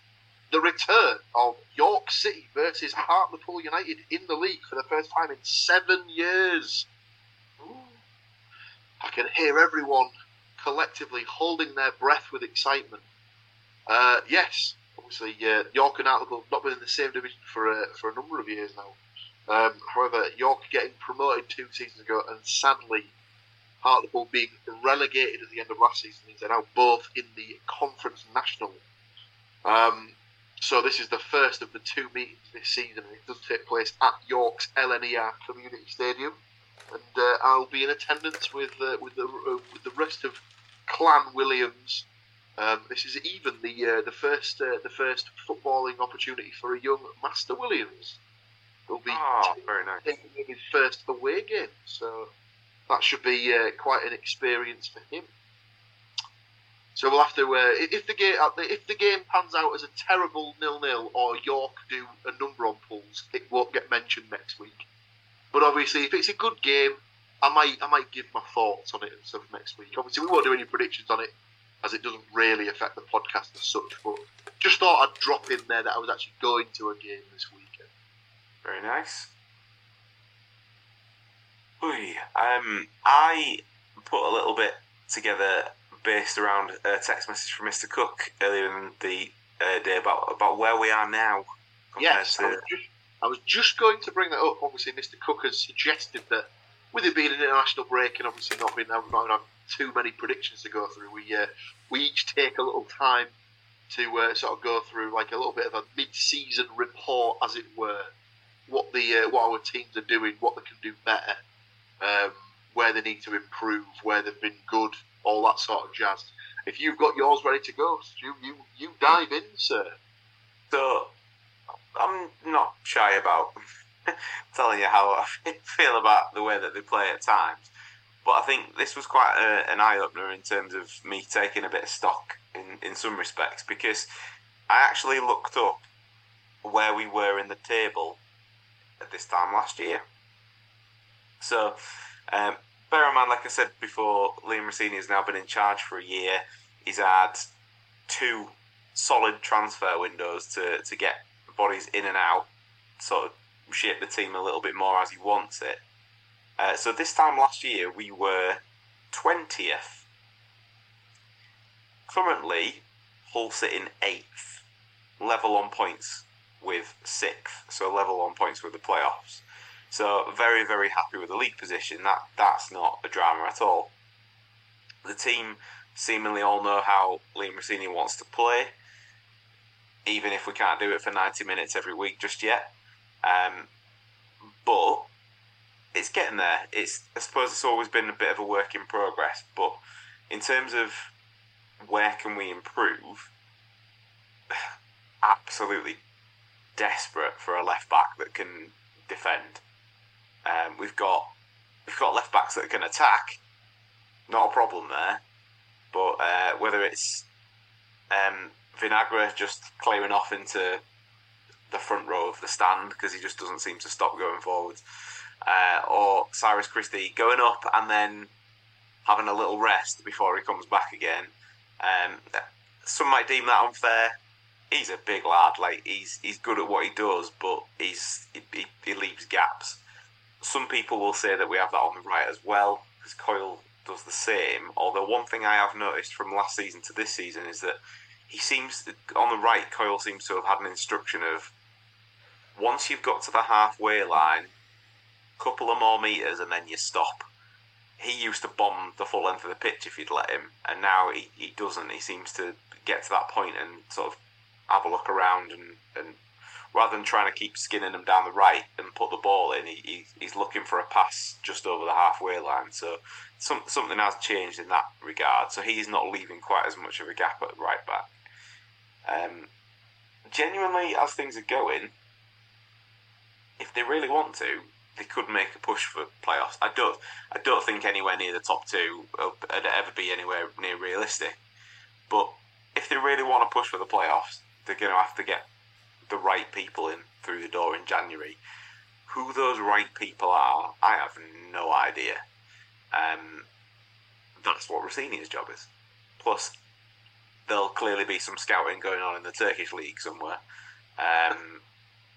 the return of York City versus Hartlepool United in the league for the first time in seven years. I can hear everyone collectively holding their breath with excitement. Uh, yes, obviously uh, York and Hartlepool have not been in the same division for a, for a number of years now. Um, however, York getting promoted two seasons ago, and sadly, Hartlepool being relegated at the end of last season means they're now both in the Conference National. Um, so this is the first of the two meetings this season, and it does take place at York's LNER Community Stadium. And uh, I'll be in attendance with uh, with the uh, with the rest of Clan Williams. Um, this is even the uh, the first uh, the first footballing opportunity for a young Master Williams. He'll be Oh, very nice. taking in his first away game, so that should be uh, quite an experience for him. So we'll have to uh, if the game if the game pans out as a terrible nil nil or York do a number on Pools, it won't get mentioned next week. But obviously, if it's a good game, I might I might give my thoughts on it and stuff next week. Obviously, we won't do any predictions on it as it doesn't really affect the podcast as such. But just thought I'd drop in there that I was actually going to a game this weekend. Very nice. Oy, um, I put a little bit together based around a text message from Mr. Cook earlier in the uh, day about about where we are now Yes, I was just I was just going to bring that up. Obviously, Mr. Cook has suggested that with it being an international break and obviously not being not having too many predictions to go through, we uh, we each take a little time to uh, sort of go through like a little bit of a mid-season report, as it were, what the uh, what our teams are doing, what they can do better, um, where they need to improve, where they've been good, all that sort of jazz. If you've got yours ready to go, you you you dive in, sir. So I'm not shy about telling you how I feel about the way that they play at times. But I think this was quite a, an eye opener in terms of me taking a bit of stock in, in some respects because I actually looked up where we were in the table at this time last year. So, um, bear in mind, like I said before, Liam Rosenior has now been in charge for a year. He's had two solid transfer windows to, to get bodies in and out, sort of shape the team a little bit more as he wants it. Uh, so this time last year we were 20th. Currently, Hull sit in 8th, level on points with 6th, so level on points with the playoffs. So very, very happy with the league position. That That's not a drama at all. The team seemingly all know how Liam Rosenior wants to play even if we can't do it for 90 minutes every week just yet. Um, but it's getting there. It's I suppose it's always been a bit of a work in progress, but in terms of where can we improve, absolutely desperate for a left back that can defend. Um, we've got we've got left backs that can attack, not a problem there. But uh, whether it's um, Vinagre just clearing off into the front row of the stand because he just doesn't seem to stop going forwards. Uh, or Cyrus Christie going up and then having a little rest before he comes back again. Um, some might deem that unfair. He's a big lad, like he's he's good at what he does, but he's he, he, he leaves gaps. Some people will say that we have that on the right as well, because Coyle does the same. Although one thing I have noticed from last season to this season is that he seems on the right. Coyle seems to have had an instruction of once you've got to the halfway line, couple of more meters, and then you stop. He used to bomb the full length of the pitch if you'd let him, and now he, he doesn't. He seems to get to that point and sort of have a look around and, and rather than trying to keep skinning him down the right and put the ball in, he, he, he's looking for a pass just over the halfway line. So some, something has changed in that regard. So he's not leaving quite as much of a gap at right back. Um, genuinely, as things are going, if they really want to, they could make a push for playoffs. I don't, I don't think anywhere near the top two would ever be anywhere near realistic. But if they really want to push for the playoffs, they're going to have to get the right people in through the door in January. Who those right people are, I have no idea. Um, that's what Rosenior's job is. Plus, there'll clearly be some scouting going on in the Turkish league somewhere, um,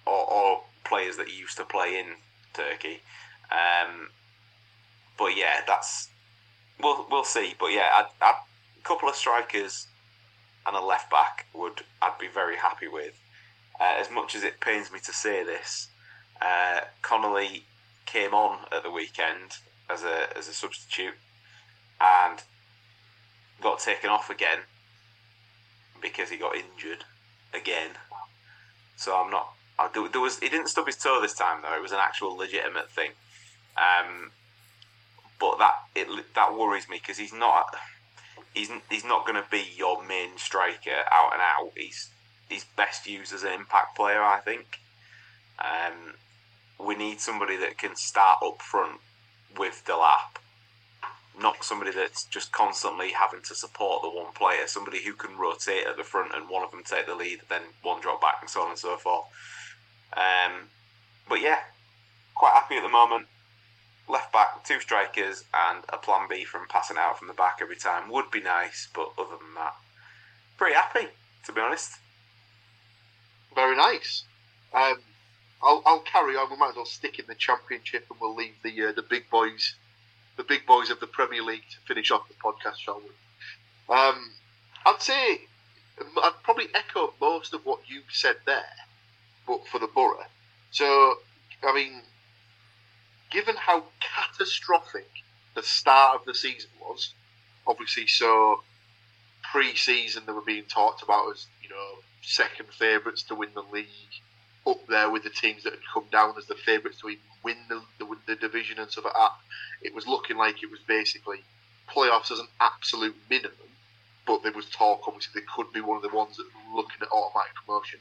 or, or, players that used to play in Turkey. Um, but yeah, that's we'll we'll see. But yeah, a couple of strikers and a left back would I'd be very happy with. Uh, as much as it pains me to say this, uh, Connolly came on at the weekend as a as a substitute and got taken off again because he got injured again. So I'm not. I, there was he didn't stub his toe this time though. It was an actual legitimate thing. Um, but that it that worries me because he's not he's he's not going to be your main striker out and out. He's he's best used as an impact player, I think. Um, we need somebody that can start up front with the lap, not somebody that's just constantly having to support the one player, somebody who can rotate at the front and one of them take the lead, then one drop back, and so on and so forth. Um, but yeah, quite happy at the moment. Left back, two strikers, and a plan B from passing out from the back every time would be nice, but other than that, pretty happy, to be honest. Very nice. Um, I'll, I'll carry on. We might as well stick in the championship and we'll leave the uh, the big boys the big boys of the Premier League to finish off the podcast, shall we? Um, I'd say I'd probably echo most of what you said there, but for the Borough. So, I mean, given how catastrophic the start of the season was, obviously, so pre-season they were being talked about as you know second favourites to win the league, up there with the teams that had come down as the favourites to even win the, the, the division and stuff like that. It was looking like it was basically playoffs as an absolute minimum, but there was talk obviously they could be one of the ones that looking at automatic promotion.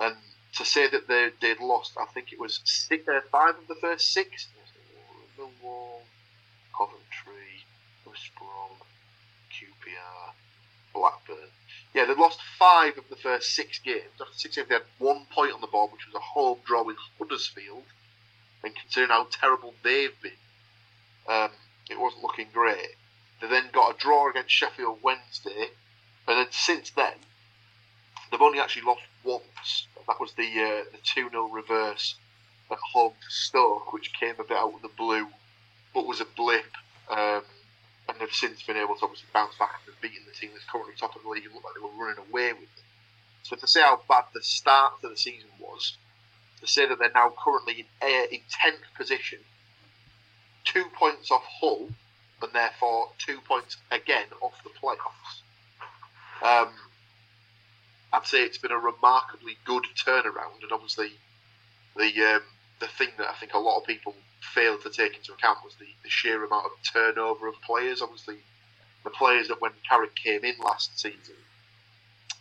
And to say that they they'd lost, I think it was six, uh, five of the first six. Millwall, Coventry, West Brom, QPR, Blackburn. Yeah, they lost five of the first six games. After six games, they had one point on the board, which was a home draw with Huddersfield. And considering how terrible they've been, um, it wasn't looking great. They then got a draw against Sheffield Wednesday, and then since then, they've only actually lost once. That was the uh, the two 0 reverse at home to Stoke, which came a bit out of the blue, but was a blip. Um, and they've since been able to obviously bounce back and beaten the team that's currently top of the league and looked like they were running away with them. So to say how bad the start to the season was, to say that they're now currently in, uh, in tenth position, two points off Hull, and therefore two points again off the playoffs. Um, I'd say it's been a remarkably good turnaround, and obviously the um, the thing that I think a lot of people failed to take into account was the, the sheer amount of turnover of players. Obviously, the players that when Carrick came in last season,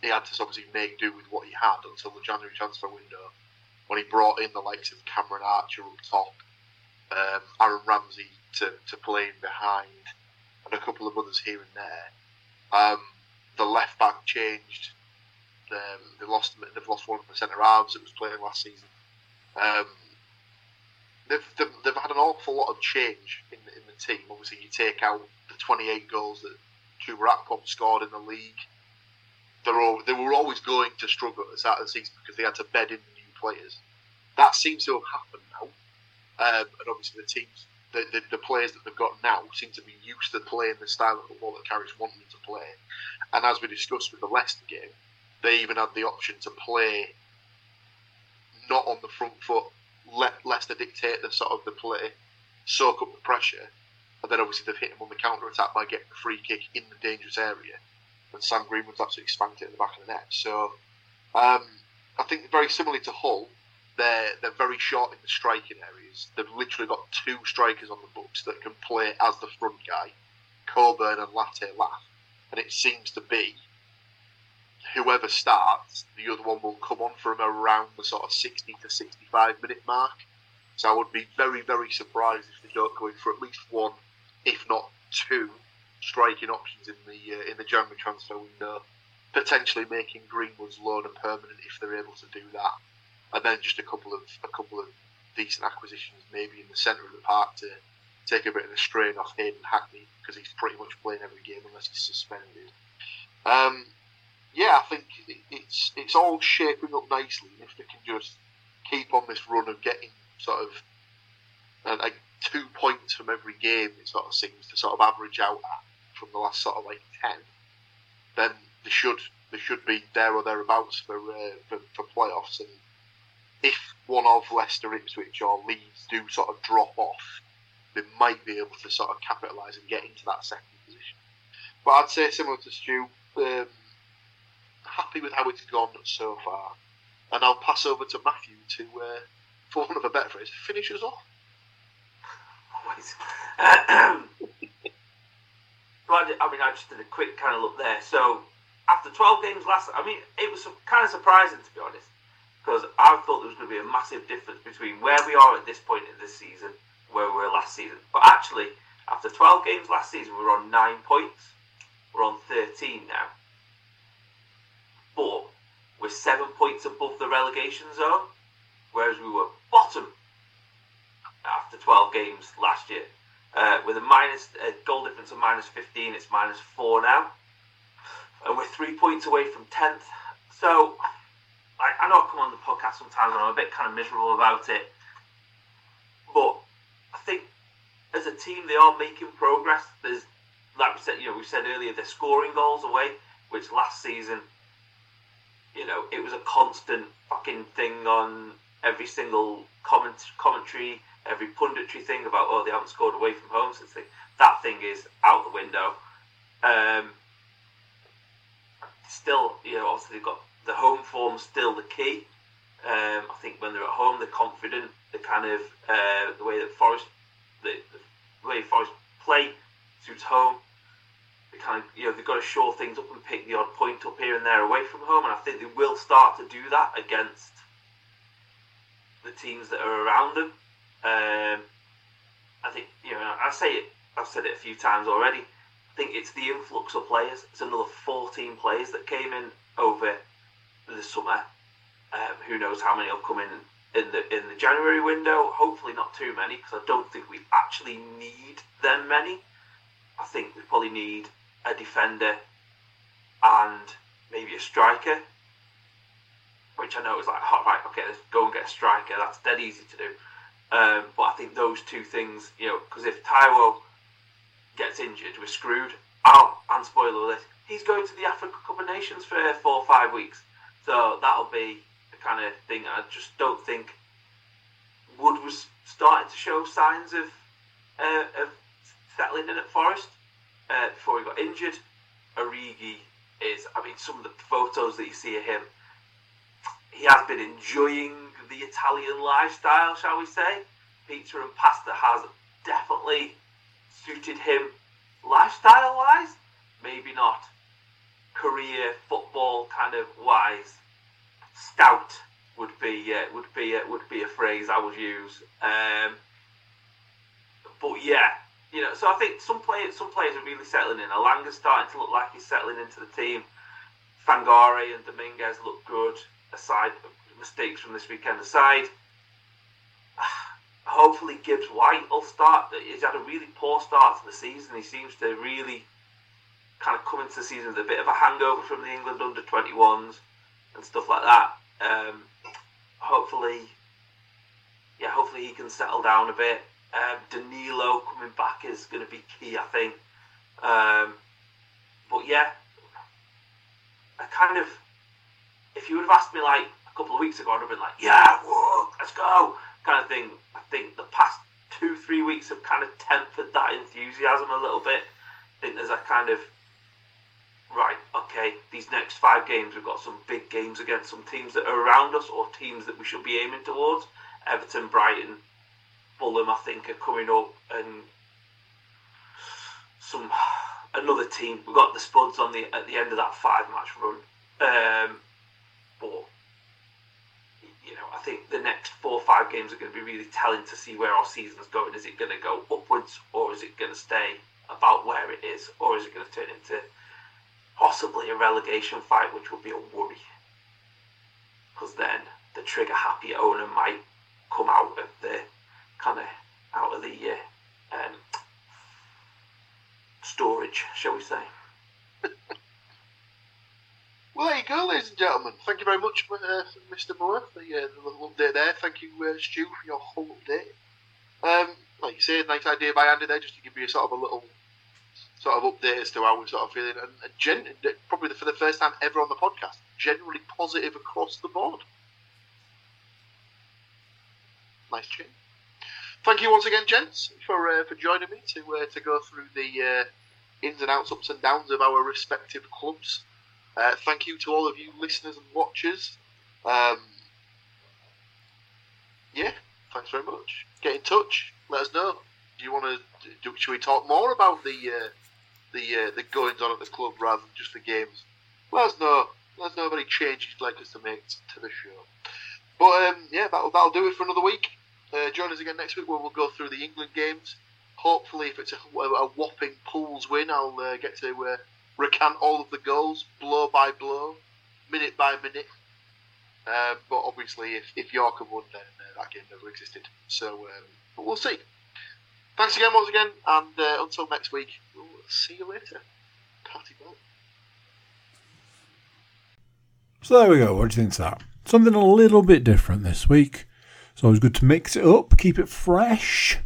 he had to obviously make do with what he had until the January transfer window, when he brought in the likes of Cameron Archer up top, um, Aaron Ramsey to, to play in behind, and a couple of others here and there. Um, the left back changed. Um, they lost. They've lost one of the centre halves that was playing last season. Um, they've, they've, they've had an awful lot of change in the, in the team. Obviously, you take out the 28 goals that Chuba Akpom scored in the league. They're all, they were always going to struggle at the start of the season because they had to bed in new players. That seems to have happened now. Um, and obviously, the teams, the, the, the, players that they've got now seem to be used to playing the style of football that Carrick's wanting them to play. And as we discussed with the Leicester game, they even had the option to play not on the front foot let Leicester dictate the sort of the play, soak up the pressure, and then obviously they've hit him on the counter attack by getting the free kick in the dangerous area, and Sam Greenwood's absolutely spanked it in the back of the net. So um, I think very similarly to Hull, they're they're very short in the striking areas. They've literally got two strikers on the books that can play as the front guy, Coburn and Latte Lath, and it seems to be whoever starts, the other one will come on from around the sort of 60 to 65 minute mark. So I would be very, very surprised if they don't go in for at least one, if not two, striking options in the uh, in the January transfer window. Potentially making Greenwood's loan a permanent if they're able to do that, and then just a couple of a couple of decent acquisitions, maybe in the centre of the park to take a bit of the strain off Hayden Hackney because he's pretty much playing every game unless he's suspended. Um, yeah, I think it's it's all shaping up nicely. If they can just keep on this run of getting sort of uh, like two points from every game, it sort of seems to sort of average out at from the last sort of like ten, then they should they should be there or thereabouts for uh, for, for playoffs. And if one of Leicester, Ipswich, or Leeds do sort of drop off, they might be able to sort of capitalise and get into that second position. But I'd say similar to Stu. Um, happy with how it's gone so far. And I'll pass over to Matthew to, uh, for one of a better phrase, finish us off. Always. I mean, I just did a quick kind of look there. So, after 12 games last, I mean, it was kind of surprising to be honest, because I thought there was going to be a massive difference between where we are at this point in this season, where we were last season. But actually, after 12 games last season, we were on nine points. We're on 13 now but we're seven points above the relegation zone, whereas we were bottom after 12 games last year. Uh, with a minus a goal difference of minus 15, it's minus four now, and we're three points away from 10th. So I, I know I come on the podcast sometimes and I'm a bit kind of miserable about it, but I think as a team they are making progress. There's like we said, you know, we said earlier, they're scoring goals away, which last season you know, it was a constant fucking thing on every single comment commentary, every punditry thing about oh they haven't scored away from home since they, that thing is out the window. Um, still, you know, obviously they've got the home form still the key. Um, I think when they're at home, they're confident. The kind of uh, the way that Forest, the, the way Forest play suits home. Kind of, you know, they've got to shore things up and pick the odd point up here and there away from home, and I think they will start to do that against the teams that are around them. Um, I think, you know, I say it. I've said it a few times already. I think it's the influx of players. It's another 14 players that came in over the summer. Um, who knows how many will come in in the in the January window? Hopefully not too many, because I don't think we actually need them many. I think we probably need a defender and maybe a striker. Which I know is like, oh, right, okay, let's go and get a striker. That's dead easy to do. Um, but I think those two things, you know, because if Taiwo gets injured, we're screwed. Oh, and spoiler alert, he's going to the Africa Cup of Nations for four or five weeks. So that'll be the kind of thing. I just don't think Wood was starting to show signs of uh, of settling in at Forest uh, before he got injured. Origi is, I mean, some of the photos that you see of him, he has been enjoying the Italian lifestyle, shall we say. Pizza and pasta has definitely suited him lifestyle wise, maybe not career football kind of wise. Stout would be uh, would be uh, would be a phrase I would use. Um, but yeah, you know, so I think some players some players are really settling in. Elanga's starting to look like he's settling into the team. Sangaré and Dominguez look good. Aside mistakes from this weekend aside, hopefully Gibbs White will start. He's had a really poor start to the season. He seems to really kind of come into the season with a bit of a hangover from the England under 21s and stuff like that. Um, hopefully, yeah, hopefully he can settle down a bit. Um, Danilo coming back is going to be key, I think. Um, but yeah, I kind of, if you would have asked me like a couple of weeks ago, I'd have been like, yeah, let's go, kind of thing. I think the past two, three weeks have kind of tempered that enthusiasm a little bit. I think there's a kind of right, okay, these next five games, we've got some big games against some teams that are around us or teams that we should be aiming towards. Everton, Brighton, Fulham, I think, are coming up, and some another team. We've got the Spuds on the at the end of that five match run. Um, but you know, I think the next four or five games are going to be really telling to see where our season's going. Is it going to go upwards, or is it going to stay about where it is, or is it going to turn into possibly a relegation fight, which would be a worry. Because then the trigger happy owner might come out of the kind of out of the uh, um, storage, shall we say? Well, there you go, ladies and gentlemen. Thank you very much, uh, Mr. Moore, for the, little update there. Thank you, uh, Stu, for your whole update. Um, like you say, nice idea by Andy there, just to give you sort of a little sort of update as to how we're sort of feeling. And, and gen- probably for the first time ever on the podcast, generally positive across the board. Nice change. Thank you once again, gents, for uh, for joining me to uh, to go through the uh, ins and outs, ups and downs of our respective clubs. Uh, thank you to all of you listeners and watchers. Um, yeah, thanks very much. Get in touch. Let us know. Do you want to? Should we talk more about the uh, the the goings on at the club rather than just the games? Let us know. Let us know any changes you'd like us to make to the show. But um, yeah, that'll that'll do it for another week. Uh, join us again next week where we'll go through the England games. Hopefully, if it's a, a whopping Pools win, I'll uh, get to uh, recant all of the goals, blow by blow, minute by minute. Uh, but obviously, if, if York won, then uh, that game never existed. So, um, but we'll see. Thanks again, once again, and uh, until next week, we'll see you later. Party ball. So there we go. What do you think of that? Something a little bit different this week. It's always good to mix it up, keep it fresh.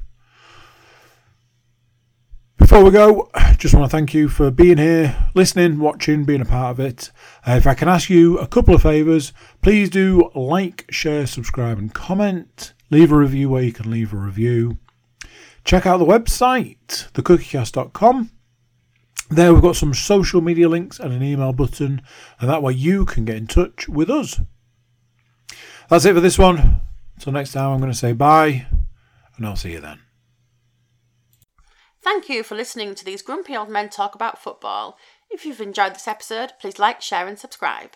Before we go, just want to thank you for being here, listening, watching, being a part of it. Uh, if I can ask you a couple of favours, please do like, share, subscribe, and comment. Leave a review where you can leave a review. Check out the website, thecookiecast.com. There we've got some social media links and an email button, and that way you can get in touch with us. That's it for this one. Until next time, I'm going to say bye, and I'll see you then. Thank you for listening to these grumpy old men talk about football. If you've enjoyed this episode, please like, share, and subscribe.